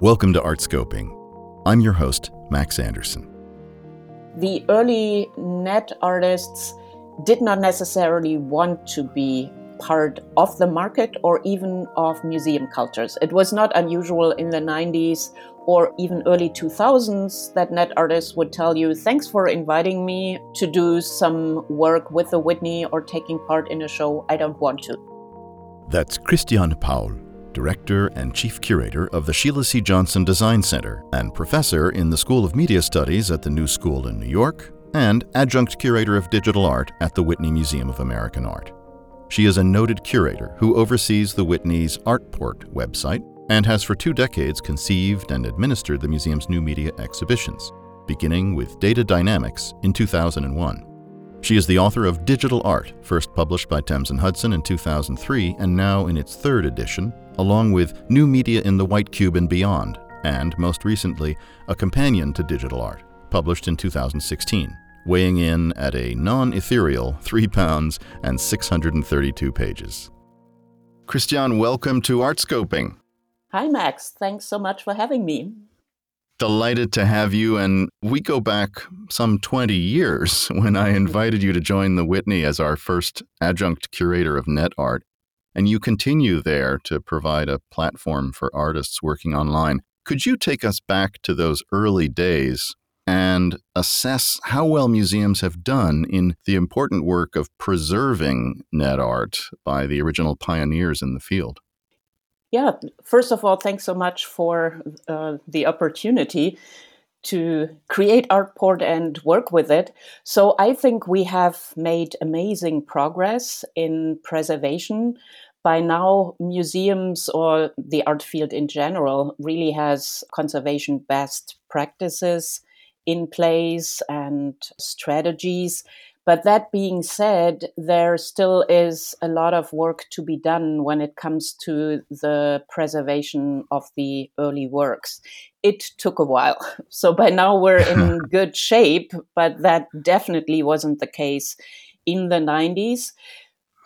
Welcome to Artscoping. I'm your host, Max Anderson. The early net artists did not necessarily want to be part of the market or even of museum cultures. It was not unusual in the 90s or even early 2000s that net artists would tell you, Thanks for inviting me to do some work with the Whitney or taking part in a show. I don't want to. That's Christiane Paul, Director and Chief Curator of the Sheila C. Johnson Design Center and Professor in the School of Media Studies at the New School in New York and Adjunct Curator of Digital Art at the Whitney Museum of American Art. She is a noted curator who oversees the Whitney's Artport website and has for two decades conceived and administered the museum's new media exhibitions, beginning with Data Dynamics in 2001. She is the author of Digital Art, first published by Thames and Hudson in 2003 and now in its third edition, along with New Media in the White Cube and Beyond, and most recently, a companion to Digital Art, published in 2016 weighing in at a non ethereal 3 pounds and 632 pages. Christiane, welcome to Artscoping. Hi, Max. Thanks so much for having me. Delighted to have you. And we go back some 20 years when I invited you to join the Whitney as our first adjunct curator of net art. And you continue there to provide a platform for artists working online. Could you take us back to those early days and assess how well museums have done in the important work of preserving net art by the original pioneers in the field. Yeah, first of all, thanks so much for uh, the opportunity to create Artport and work with it. So I think we have made amazing progress in preservation. By now, museums or the art field in general really has conservation best practices in place and strategies. But that being said, there still is a lot of work to be done when it comes to the preservation of the early works. It took a while. So by now we're in good shape, but that definitely wasn't the case in the 90s.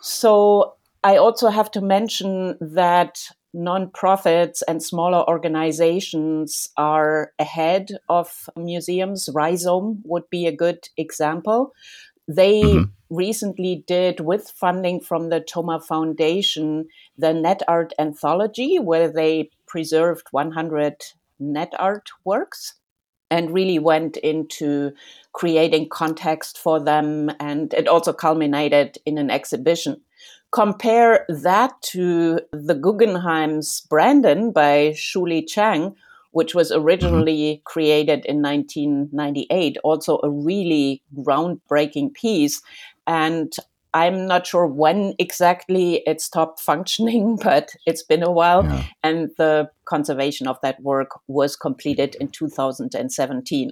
So I also have to mention that nonprofits and smaller organizations are ahead of museums. Rhizome would be a good example. They mm-hmm. recently did, with funding from the Toma Foundation, the Net Art Anthology, where they preserved 100 net art works and really went into creating context for them. And it also culminated in an exhibition. Compare that to the Guggenheim's Brandon by Shu Lea Cheang, which was originally mm-hmm. created in 1998, also a really groundbreaking piece. And I'm not sure when exactly it stopped functioning, but it's been a while. Yeah. And the conservation of that work was completed in 2017.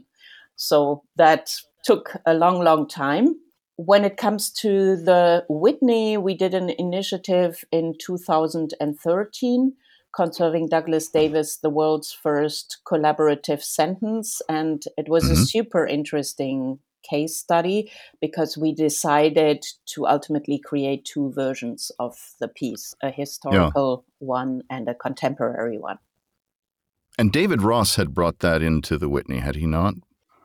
So that took a long, long time when it comes to the Whitney, we did an initiative in 2013 conserving Douglas Davis, the world's first collaborative sentence. And it was mm-hmm. a super interesting case study because we decided to ultimately create two versions of the piece a historical yeah. one and a contemporary one. And David Ross had brought that into the Whitney, had he not?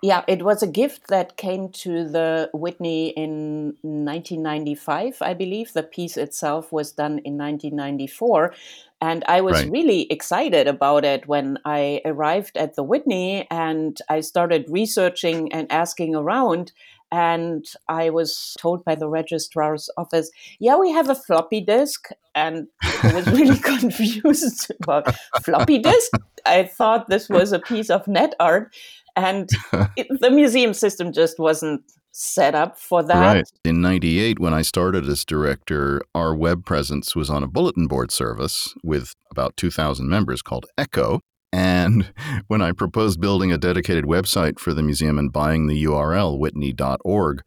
Yeah, it was a gift that came to the Whitney in 1995, I believe. The piece itself was done in 1994. And I was right. really excited about it when I arrived at the Whitney and I started researching and asking around. And I was told by the registrar's office, yeah, we have a floppy disk. And I was really confused about floppy disk. I thought this was a piece of net art and it, the museum system just wasn't set up for that. Right. In 98, when I started as director, our web presence was on a bulletin board service with about 2,000 members called Echo. And when I proposed building a dedicated website for the museum and buying the URL, whitney.org,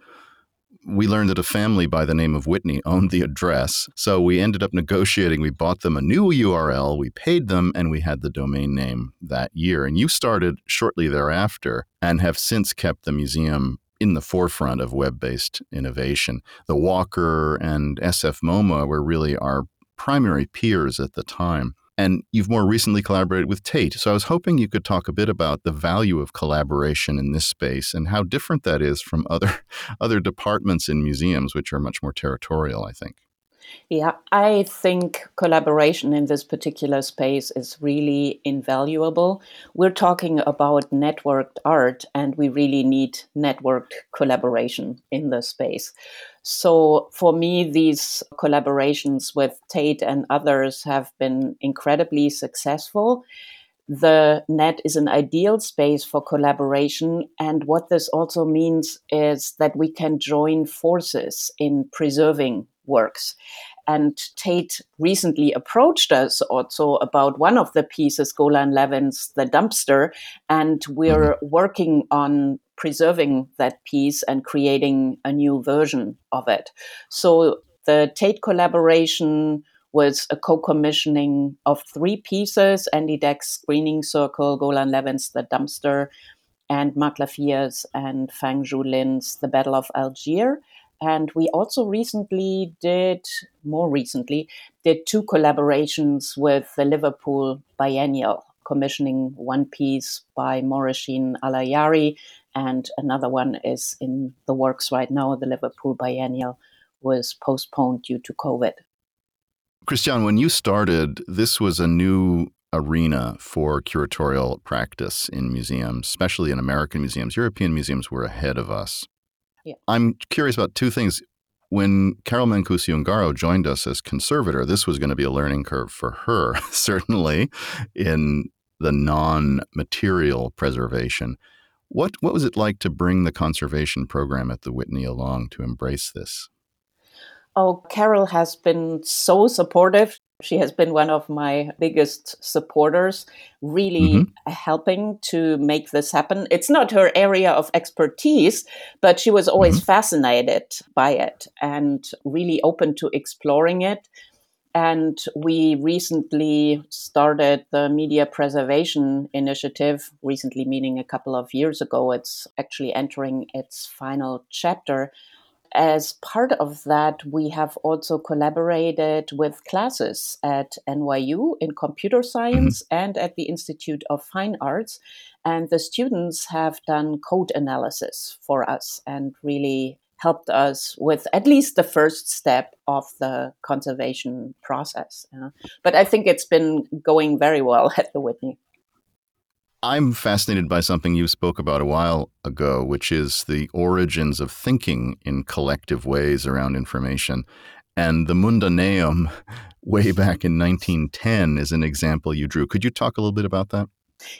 we learned that a family by the name of Whitney owned the address. So we ended up negotiating. We bought them a new URL, we paid them, and we had the domain name that year. And you started shortly thereafter and have since kept the museum in the forefront of web based innovation. The Walker and SF MoMA were really our primary peers at the time. And you've more recently collaborated with Tate. So I was hoping you could talk a bit about the value of collaboration in this space and how different that is from other other departments in museums, which are much more territorial, I think. Yeah, I think collaboration in this particular space is really invaluable. We're talking about networked art, and we really need networked collaboration in the space. So, for me, these collaborations with Tate and others have been incredibly successful. The net is an ideal space for collaboration. And what this also means is that we can join forces in preserving works. And Tate recently approached us also about one of the pieces, Golan Levin's The Dumpster, and we're mm-hmm. working on preserving that piece and creating a new version of it. So the Tate collaboration was a co-commissioning of three pieces, Andy Deck's Screening Circle, Golan Levin's The Dumpster, and Marc Lafia's and Fang-Yu Lin's The Battle of Algiers. And we also recently did, more recently, did two collaborations with the Liverpool Biennial, commissioning one piece by Morehshin Allahyari, and another one is in the works right now. The Liverpool Biennial was postponed due to COVID. Christian, when you started, this was a new arena for curatorial practice in museums, especially in American museums. European museums were ahead of us. Yeah. I'm curious about two things. When Carol Mancusi Ungaro joined us as conservator, this was going to be a learning curve for her, certainly in the non material preservation. What, what was it like to bring the conservation program at the Whitney along to embrace this? Oh, Carol has been so supportive. She has been one of my biggest supporters, really mm-hmm. helping to make this happen. It's not her area of expertise, but she was always mm-hmm. fascinated by it and really open to exploring it. And we recently started the Media Preservation Initiative, recently meaning a couple of years ago. It's actually entering its final chapter as part of that, we have also collaborated with classes at NYU in computer science mm-hmm. and at the Institute of Fine Arts. And the students have done code analysis for us and really helped us with at least the first step of the conservation process. But I think it's been going very well at the Whitney. I'm fascinated by something you spoke about a while ago, which is the origins of thinking in collective ways around information. And the Mundaneum, way back in 1910, is an example you drew. Could you talk a little bit about that?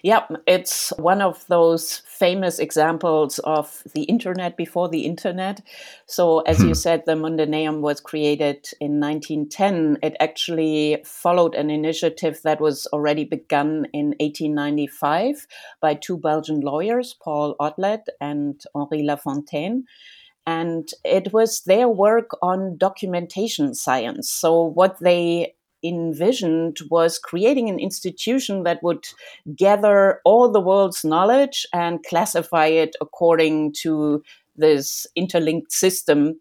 Yeah, it's one of those famous examples of the internet before the internet. So, as you hmm. said, the Mundaneum was created in 1910. It actually followed an initiative that was already begun in 1895 by two Belgian lawyers, Paul Otlet and Henri Lafontaine and it was their work on documentation science. So, what they envisioned was creating an institution that would gather all the world's knowledge and classify it according to this interlinked system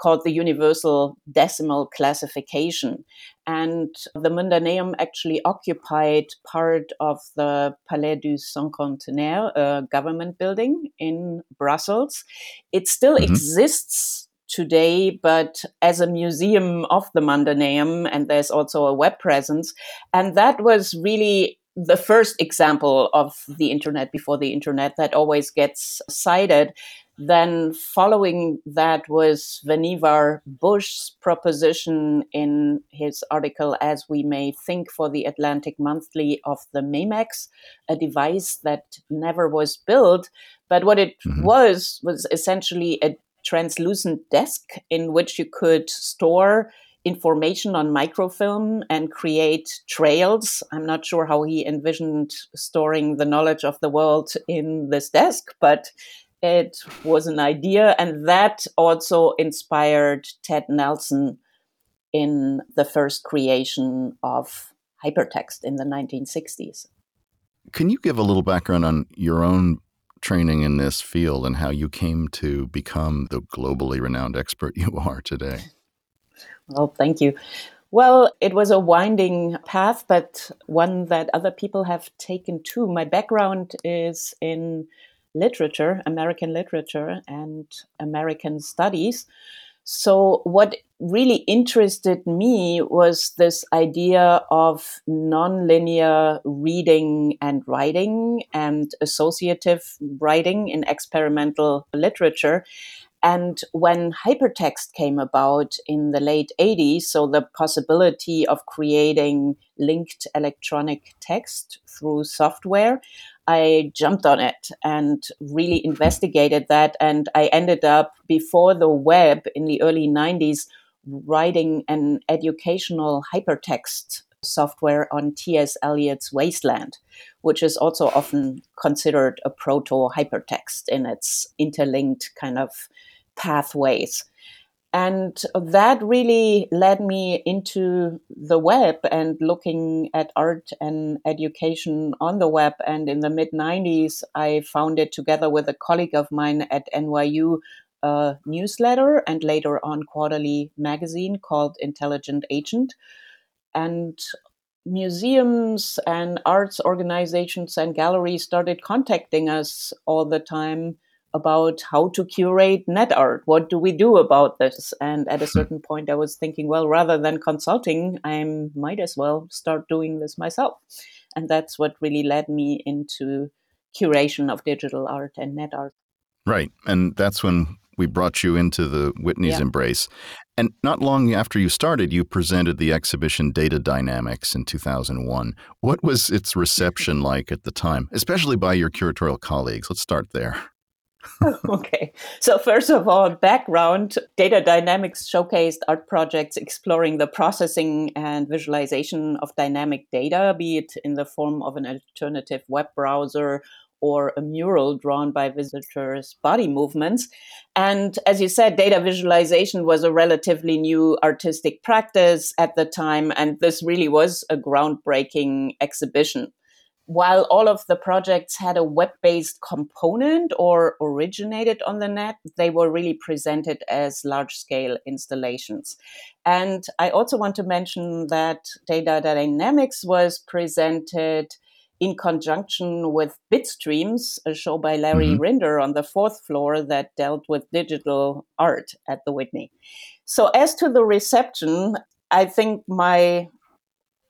called the Universal Decimal Classification. And the Mundaneum actually occupied part of the Palais du Cinquantenaire, a government building in Brussels. It still mm-hmm. exists today, but as a museum of the Mundaneum, and there's also a web presence. And that was really the first example of the internet before the internet that always gets cited. Then, following that, was Vannevar Bush's proposition in his article, As We May Think for the Atlantic Monthly, of the Memex, a device that never was built. But what it mm-hmm. was, was essentially a translucent desk in which you could store information on microfilm and create trails. I'm not sure how he envisioned storing the knowledge of the world in this desk, but it was an idea. And that also inspired Ted Nelson in the first creation of hypertext in the 1960s. Can you give a little background on your own training in this field and how you came to become the globally renowned expert you are today. Well, thank you. Well, it was a winding path, but one that other people have taken too. My background is in literature, American literature, and American studies. So, what really interested me was this idea of nonlinear reading and writing and associative writing in experimental literature. And when hypertext came about in the late 80s, so the possibility of creating linked electronic text through software, I jumped on it and really investigated that. And I ended up before the web in the early 90s writing an educational hypertext software on T.S. Eliot's Wasteland, which is also often considered a proto hypertext in its interlinked kind of pathways. And that really led me into the web and looking at art and education on the web. And in the mid 90s, I founded together with a colleague of mine at NYU a newsletter and later on quarterly magazine called Intelligent Agent. And museums and arts organizations and galleries started contacting us all the time about how to curate net art. What do we do about this? And at a hmm. certain point, I was thinking, well, rather than consulting, I might as well start doing this myself. And that's what really led me into curation of digital art and net art. Right. And that's when we brought you into the Whitney's yeah. embrace. And not long after you started, you presented the exhibition Data Dynamics in 2001. What was its reception like at the time, especially by your curatorial colleagues? Let's start there. okay. So, first of all, background Data Dynamics showcased art projects exploring the processing and visualization of dynamic data, be it in the form of an alternative web browser or a mural drawn by visitors' body movements. And as you said, data visualization was a relatively new artistic practice at the time, and this really was a groundbreaking exhibition while all of the projects had a web based component or originated on the net, they were really presented as large scale installations. And I also want to mention that Data Dynamics was presented in conjunction with Bitstreams, a show by Larry mm-hmm. Rinder on the fourth floor that dealt with digital art at the Whitney. So, as to the reception, I think my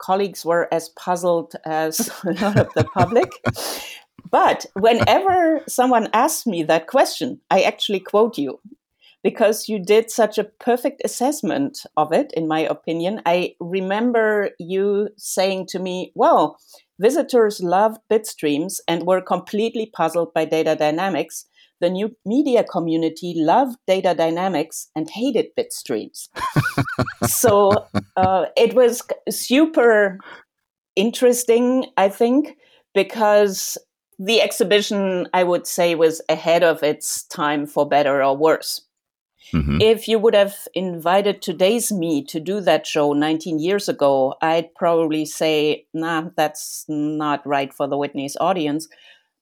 colleagues were as puzzled as a lot of the public. But whenever someone asks me that question, I actually quote you because you did such a perfect assessment of it, in my opinion. I remember you saying to me, Well, visitors loved bitstreams and were completely puzzled by data dynamics the new media community loved data dynamics and hated bitstreams. so uh, it was super interesting, I think, because the exhibition, I would say, was ahead of its time for better or worse. Mm-hmm. If you would have invited today's me to do that show 19 years ago, I'd probably say, nah, that's not right for the Whitney's audience.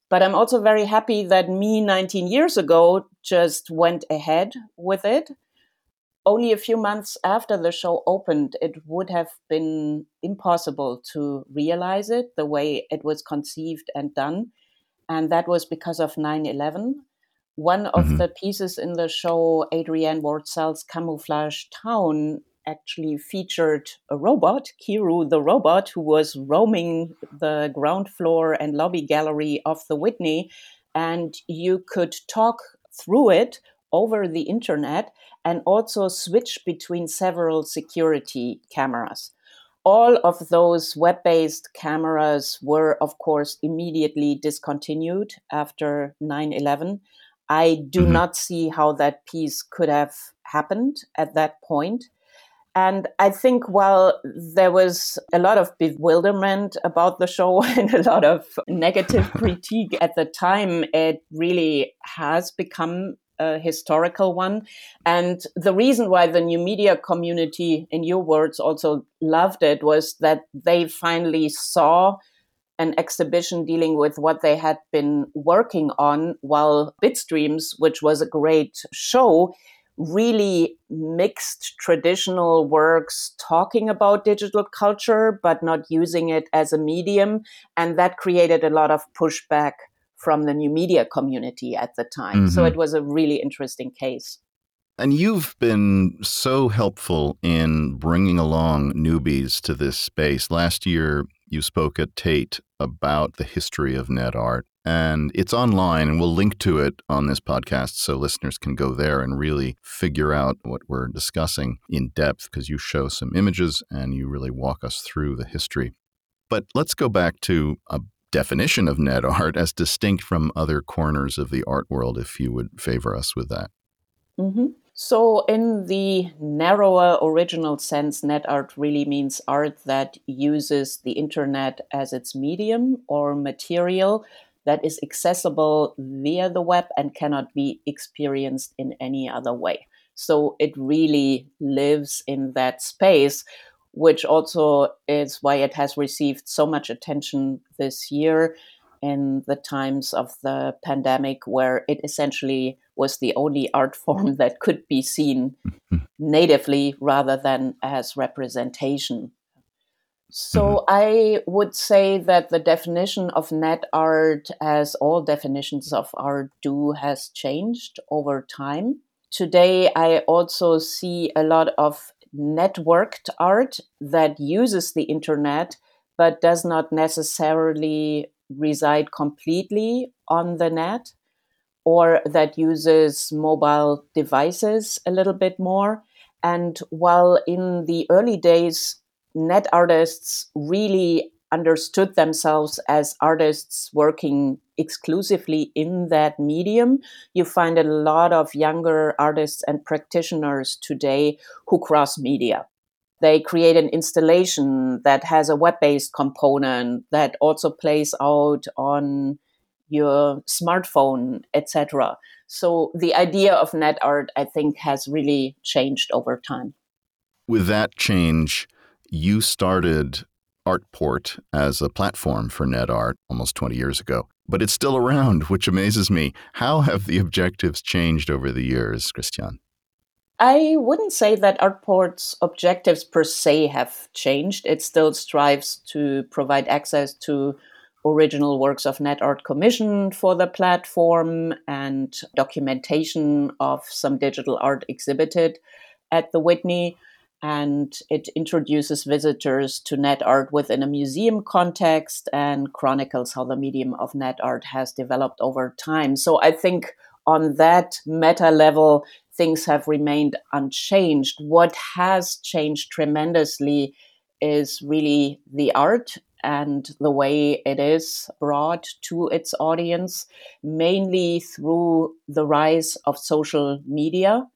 But I'm also very happy that me 19 years ago just went ahead with it. Only a few months after the show opened, it would have been impossible to realize it the way it was conceived and done. And that was because of 9 11. One of mm-hmm. the pieces in the show, Adrienne Wortzel's Camouflage Town, actually featured a robot, Kiru the robot, who was roaming the ground floor and lobby gallery of the Whitney. And you could talk through it over the internet and also switch between several security cameras. All of those web based cameras were, of course, immediately discontinued after 9 11. I do mm-hmm. not see how that piece could have happened at that point. And I think while there was a lot of bewilderment about the show and a lot of negative critique at the time, it really has become a historical one. And the reason why the new media community, in your words, also loved it was that they finally saw an exhibition dealing with what they had been working on, while Bitstreams, which was a great show, really mixed traditional works talking about digital culture, but not using it as a medium. And that created a lot of pushback from the new media community at the time. Mm-hmm. So it was a really interesting case. And you've been so helpful in bringing along newbies to this space. Last year, you spoke at Tate about the history of net art, and it's online, and we'll link to it on this podcast so listeners can go there and really figure out what we're discussing in depth because you show some images and you really walk us through the history. But let's go back to a definition of net art as distinct from other corners of the art world, if you would favor us with that. Mm-hmm. So, in the narrower original sense, net art really means art that uses the internet as its medium or material that is accessible via the web and cannot be experienced in any other way. So, it really lives in that space, which also is why it has received so much attention this year in the times of the pandemic, where it essentially was the only art form that could be seen natively rather than as representation. So mm-hmm. I would say that the definition of net art, as all definitions of art do, has changed over time. Today, I also see a lot of networked art that uses the internet but does not necessarily reside completely on the net or that uses mobile devices a little bit more. And while in the early days, net artists really understood themselves as artists working exclusively in that medium, you find a lot of younger artists and practitioners today who cross media. They create an installation that has a web based component that also plays out on your smartphone, etc. So the idea of net art, I think, has really changed over time. With that change, you started Artport as a platform for net art almost 20 years ago, but it's still around, which amazes me. How have the objectives changed over the years, Christian? I wouldn't say that Artport's objectives per se have changed. It still strives to provide access to original works of net art commissioned for the platform and documentation of some digital art exhibited at the Whitney. And it introduces visitors to net art within a museum context and chronicles how the medium of net art has developed over time. So I think on that meta level, things have remained unchanged. What has changed tremendously is really the art and the way it is brought to its audience, mainly through the rise of social media.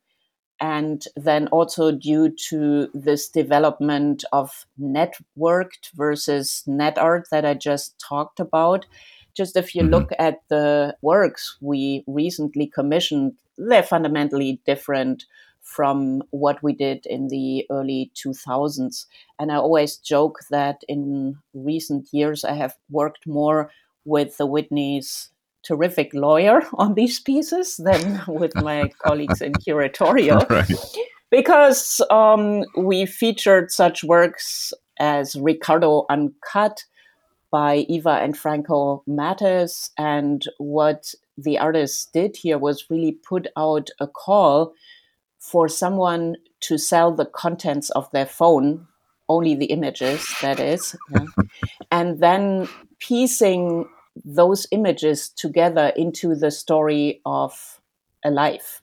And then also due to this development of networked versus net art that I just talked about. Just if you mm-hmm. look at the works we recently commissioned, they're fundamentally different from what we did in the early 2000s. And I always joke that in recent years I have worked more with the Whitney's terrific lawyer on these pieces than with my colleagues in curatorial. Right. Because um, we featured such works as Riccardo Uncut by Eva and Franco Mattes. And what the artists did here was really put out a call for someone to sell the contents of their phone, only the images, that is, yeah, and then piecing those images together into the story of a life.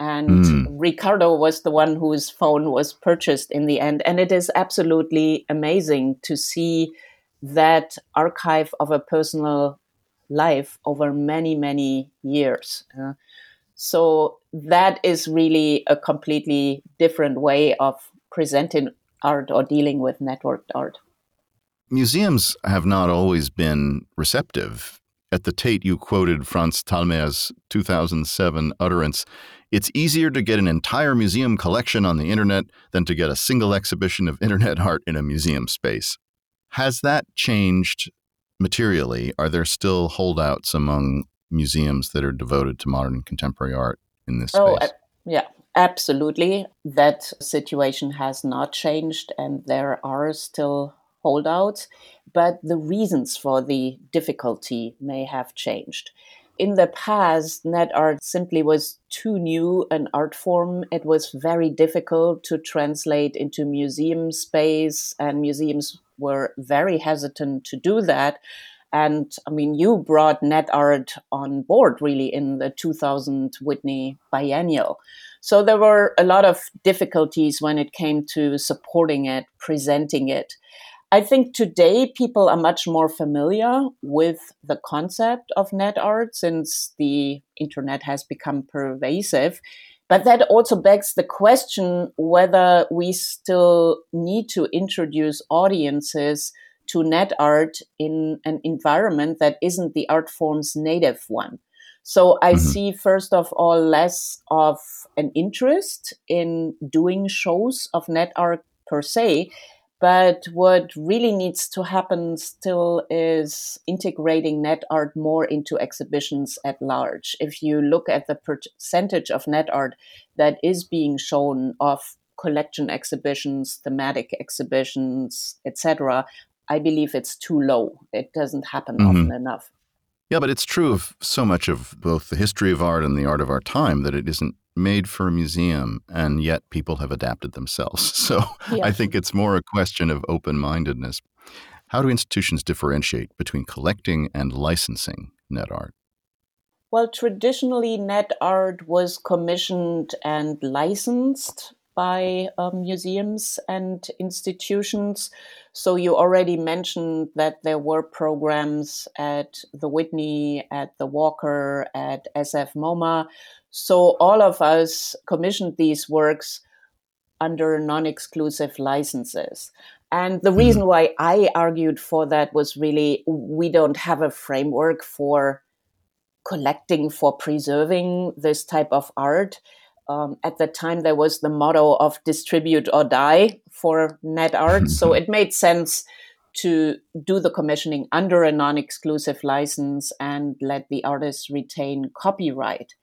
And mm. Riccardo was the one whose phone was purchased in the end. And it is absolutely amazing to see that archive of a personal life over many, many years. Uh, so that is really a completely different way of presenting art or dealing with networked art. Museums have not always been receptive. At the Tate, you quoted Franz Thalmair's 2007 utterance It's easier to get an entire museum collection on the internet than to get a single exhibition of internet art in a museum space. Has that changed materially? Are there still holdouts among museums that are devoted to modern and contemporary art in this oh, space? Uh, yeah, Absolutely. That situation has not changed, and there are still holdouts, but the reasons for the difficulty may have changed. In the past, net art simply was too new an art form. It was very difficult to translate into museum space, and museums were very hesitant to do that. And I mean, you brought net art on board really in the 2000 Whitney Biennial. So there were a lot of difficulties when it came to supporting it, presenting it. I think today people are much more familiar with the concept of net art since the internet has become pervasive. But that also begs the question whether we still need to introduce audiences to net art in an environment that isn't the art form's native one. So I mm-hmm. see, first of all, less of an interest in doing shows of net art per se. But what really needs to happen still is integrating net art more into exhibitions at large. If you look at the percentage of net art that is being shown of collection exhibitions, thematic exhibitions, etc., I believe it's too low. It doesn't happen mm-hmm. often enough. Yeah, but it's true of so much of both the history of art and the art of our time that it isn't made for a museum, and yet people have adapted themselves. So yes. I think it's more a question of open mindedness. How do institutions differentiate between collecting and licensing net art? Well, traditionally, net art was commissioned and licensed by um, museums and institutions. So you already mentioned that there were programs at the Whitney, at the Walker, at SF MoMA. So all of us commissioned these works under non-exclusive licenses. And the reason mm-hmm. why I argued for that was really we don't have a framework for collecting, for preserving this type of art um, at the time there was the motto of distribute or die for net art so it made sense to do the commissioning under a non-exclusive license and let the artist retain copyright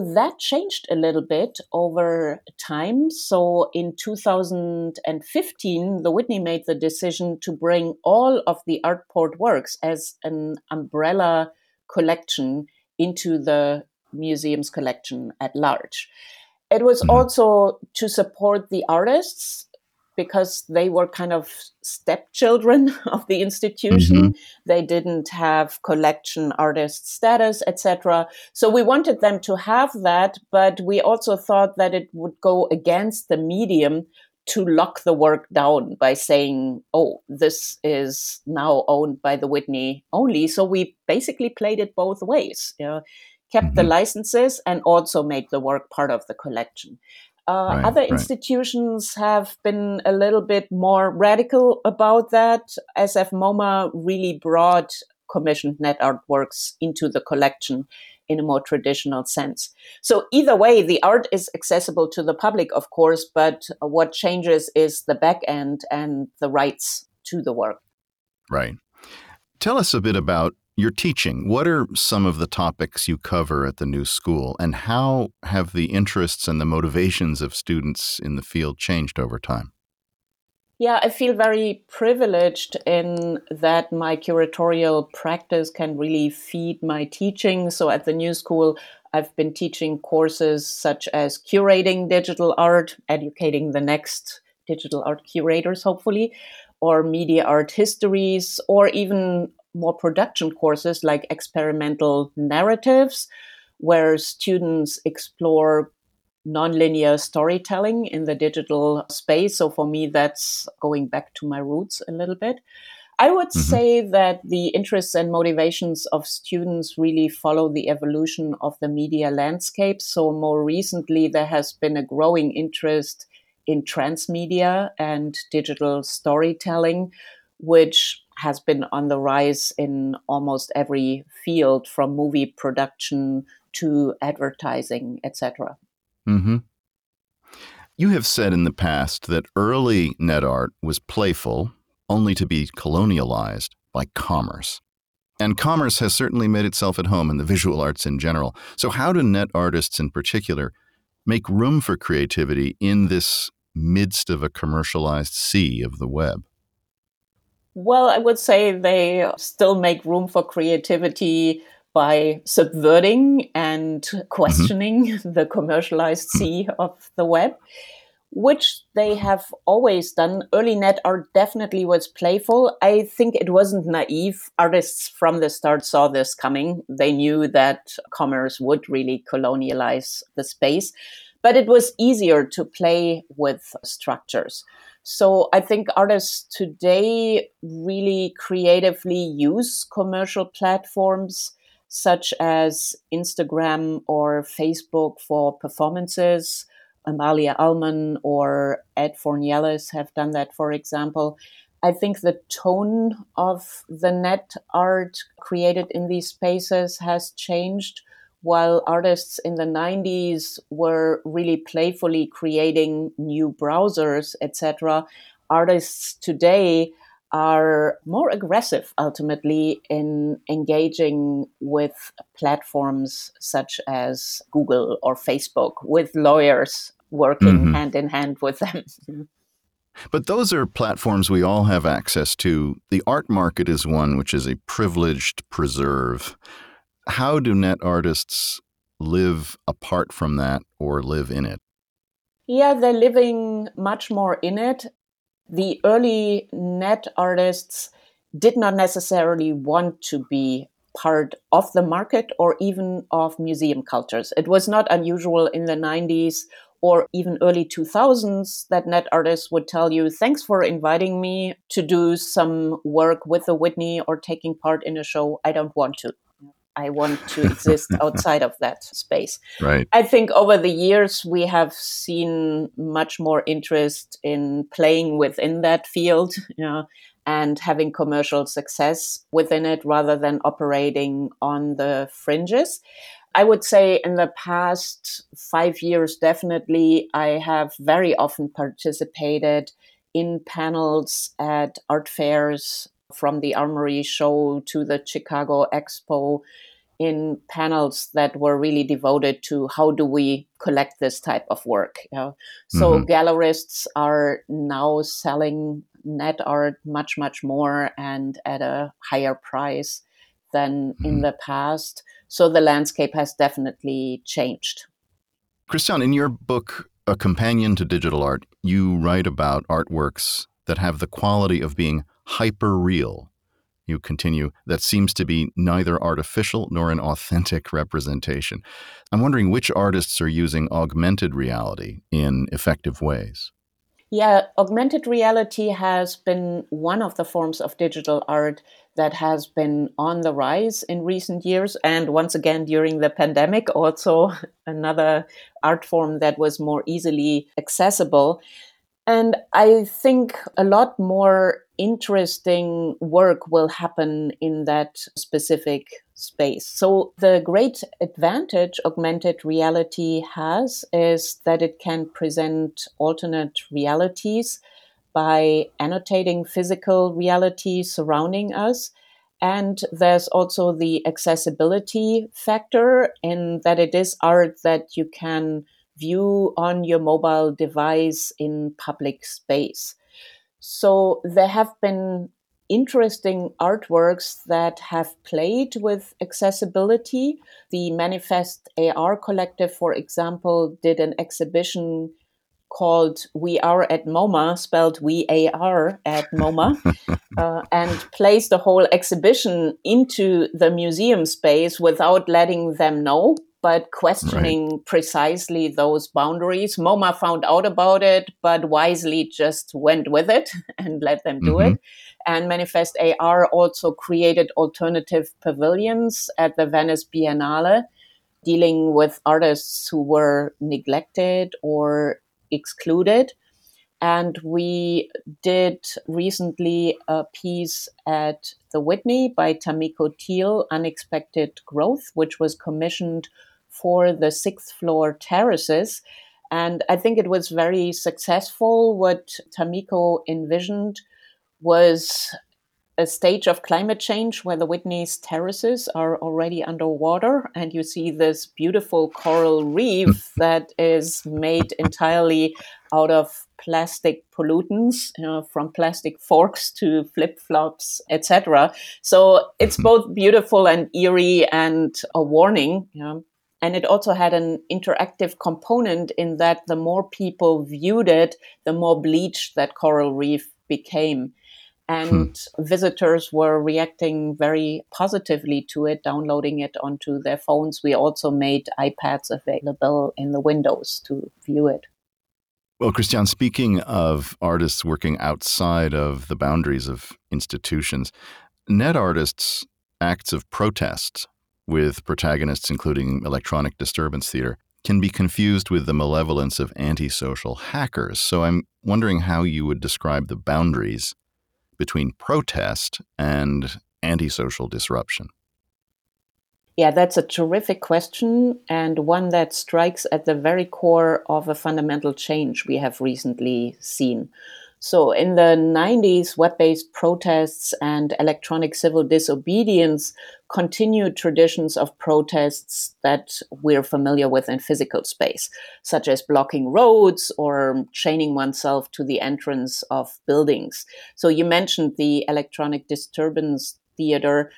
that changed a little bit over time. So in 2015, the Whitney made the decision to bring all of the Artport works as an umbrella collection into the museum's collection at large. It was mm-hmm. also to support the artists because they were kind of stepchildren of the institution. Mm-hmm. They didn't have collection artist status, etc. So we wanted them to have that, but we also thought that it would go against the medium to lock the work down by saying, oh, this is now owned by the Whitney only. So we basically played it both ways. You know? Kept mm-hmm. the licenses and also made the work part of the collection. Uh, right, other right. institutions have been a little bit more radical about that. SF MoMA really brought commissioned net artworks into the collection in a more traditional sense. So, either way, the art is accessible to the public, of course, but what changes is the back end and the rights to the work. Right. Tell us a bit about your teaching. What are some of the topics you cover at the new school, and how have the interests and the motivations of students in the field changed over time? Yeah, I feel very privileged in that my curatorial practice can really feed my teaching. So at the new school, I've been teaching courses such as curating digital art, educating the next digital art curators, hopefully, or media art histories, or even more production courses like experimental narratives, where students explore nonlinear storytelling in the digital space. So for me, that's going back to my roots a little bit. I would mm-hmm. say that the interests and motivations of students really follow the evolution of the media landscape. So more recently, there has been a growing interest in transmedia and digital storytelling, which has been on the rise in almost every field from movie production to advertising, etc. Mm-hmm. You have said in the past that early net art was playful, only to be colonialized by commerce. And commerce has certainly made itself at home in the visual arts in general. So, how do net artists in particular make room for creativity in this midst of a commercialized sea of the web? Well, I would say they still make room for creativity by subverting and questioning mm-hmm. the commercialized sea of the web, which they have always done. Early net art definitely was playful. I think it wasn't naive. Artists from the start saw this coming. They knew that commerce would really colonialize the space, but it was easier to play with structures. So I think artists today really creatively use commercial platforms such as Instagram or Facebook for performances. Amalia Ulman or Ed Fornieles have done that, for example. I think the tone of the net art created in these spaces has changed. While artists in the 90s were really playfully creating new browsers, etc., artists today are more aggressive ultimately in engaging with platforms such as Google or Facebook, with lawyers working mm-hmm. hand in hand with them. But those are platforms we all have access to. The art market is one which is a privileged preserve. How do net artists live apart from that or live in it? Yeah, they're living much more in it the early net artists did not necessarily want to be part of the market or even of museum cultures. It was not unusual in the 90s or even early 2000s that net artists would tell you, Thanks for inviting me to do some work with the Whitney or taking part in a show. I don't want to. I want to exist outside of that space. Right. I think over the years we have seen much more interest in playing within that field, you know, and having commercial success within it rather than operating on the fringes. I would say in the past five years, definitely, I have very often participated in panels at art fairs from the Armory show to the Chicago Expo in panels that were really devoted to how do we collect this type of work. You know? So mm-hmm. gallerists are now selling net art much, much more and at a higher price than mm-hmm. in the past. So the landscape has definitely changed. Christian, in your book, A Companion to Digital Art, you write about artworks that have the quality of being hyper real. You continue, that seems to be neither artificial nor an authentic representation. I'm wondering which artists are using augmented reality in effective ways. Yeah, augmented reality has been one of the forms of digital art that has been on the rise in recent years. And once again, during the pandemic, also another art form that was more easily accessible. And I think a lot more interesting work will happen in that specific space. So, the great advantage augmented reality has is that it can present alternate realities by annotating physical reality surrounding us. And there's also the accessibility factor in that it is art that you can view on your mobile device in public space. So there have been interesting artworks that have played with accessibility. The Manifest AR Collective, for example, did an exhibition called We Are at MoMA, spelled We AR at MoMA, uh, and placed the whole exhibition into the museum space without letting them know but questioning right. precisely those boundaries. MoMA found out about it, but wisely just went with it and let them do mm-hmm. it. And Manifest AR also created alternative pavilions at the Venice Biennale, dealing with artists who were neglected or excluded. And we did recently a piece at the Whitney by Tamiko Thiel, Unexpected Growth, which was commissioned for the sixth floor terraces. And I think it was very successful. What Tamiko envisioned was a stage of climate change where the Whitney's terraces are already underwater, and you see this beautiful coral reef that is made entirely out of plastic pollutants, you know, from plastic forks to flip flops, etc. So it's both beautiful and eerie and a warning. You know? And it also had an interactive component in that the more people viewed it, the more bleached that coral reef became. And hmm. visitors were reacting very positively to it, downloading it onto their phones. We also made iPads available in the windows to view it. Well, Christiane, speaking of artists working outside of the boundaries of institutions, net artists' acts of protest with protagonists including electronic disturbance theater can be confused with the malevolence of antisocial hackers. So I'm wondering how you would describe the boundaries between protest and antisocial disruption. Yeah, that's a terrific question and one that strikes at the very core of a fundamental change we have recently seen. So, in the 90s, web based protests and electronic civil disobedience continued traditions of protests that we're familiar with in physical space, such as blocking roads or chaining oneself to the entrance of buildings. So, you mentioned the electronic disturbance theater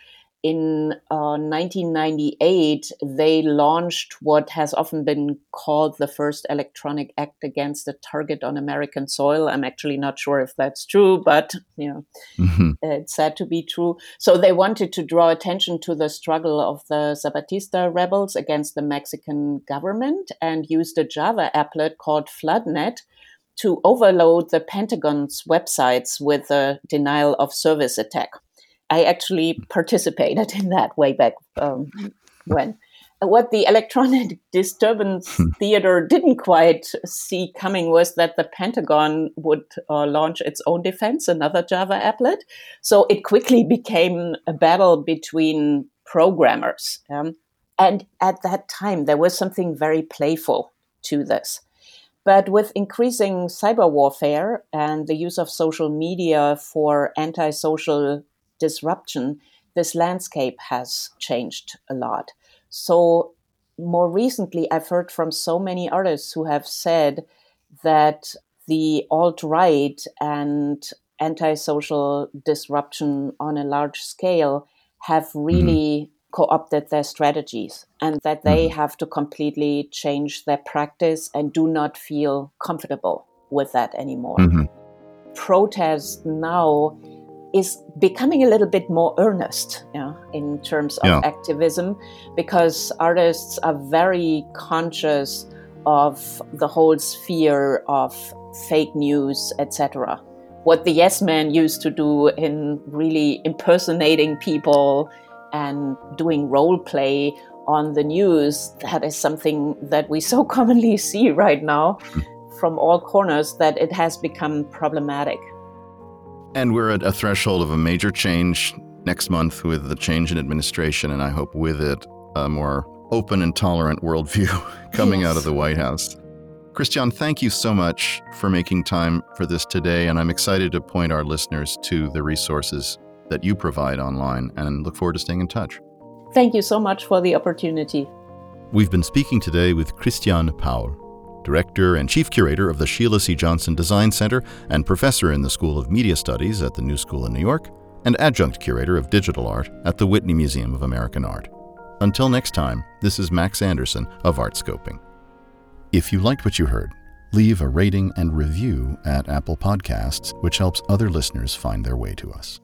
in uh, 1998, they launched what has often been called the first electronic act against a target on American soil. I'm actually not sure if that's true, but you know, mm-hmm. it's said to be true. So they wanted to draw attention to the struggle of the Zapatista rebels against the Mexican government and used a Java applet called FloodNet to overload the Pentagon's websites with a denial of service attack. I actually participated in that way back um, when. What the electronic disturbance hmm. theater didn't quite see coming was that the Pentagon would uh, launch its own defense, another Java applet. So it quickly became a battle between programmers. Um, and at that time, there was something very playful to this. But with increasing cyber warfare and the use of social media for antisocial disruption, this landscape has changed a lot. So, more recently, I've heard from so many artists who have said that the alt right and antisocial disruption on a large scale have mm-hmm. really mm-hmm. co opted their strategies and that they mm-hmm. have to completely change their practice and do not feel comfortable with that anymore. Mm-hmm. Protest now is becoming a little bit more earnest you know, in terms of yeah. activism because artists are very conscious of the whole sphere of fake news, etc. What the Yes Men used to do in really impersonating people and doing role play on the news, that is something that we so commonly see right now hmm. from all corners that it has become problematic. And we're at a threshold of a major change next month with the change in administration, and I hope with it a more open and tolerant worldview coming yes. out of the White House. Christiane, thank you so much for making time for this today, and I'm excited to point our listeners to the resources that you provide online and look forward to staying in touch. Thank you so much for the opportunity. We've been speaking today with Christiane Paul. Director and Chief Curator of the Sheila C. Johnson Design Center and Professor in the School of Media Studies at the New School in New York, and Adjunct Curator of Digital Art at the Whitney Museum of American Art. Until next time, this is Max Anderson of Artscoping. If you liked what you heard, leave a rating and review at Apple Podcasts, which helps other listeners find their way to us.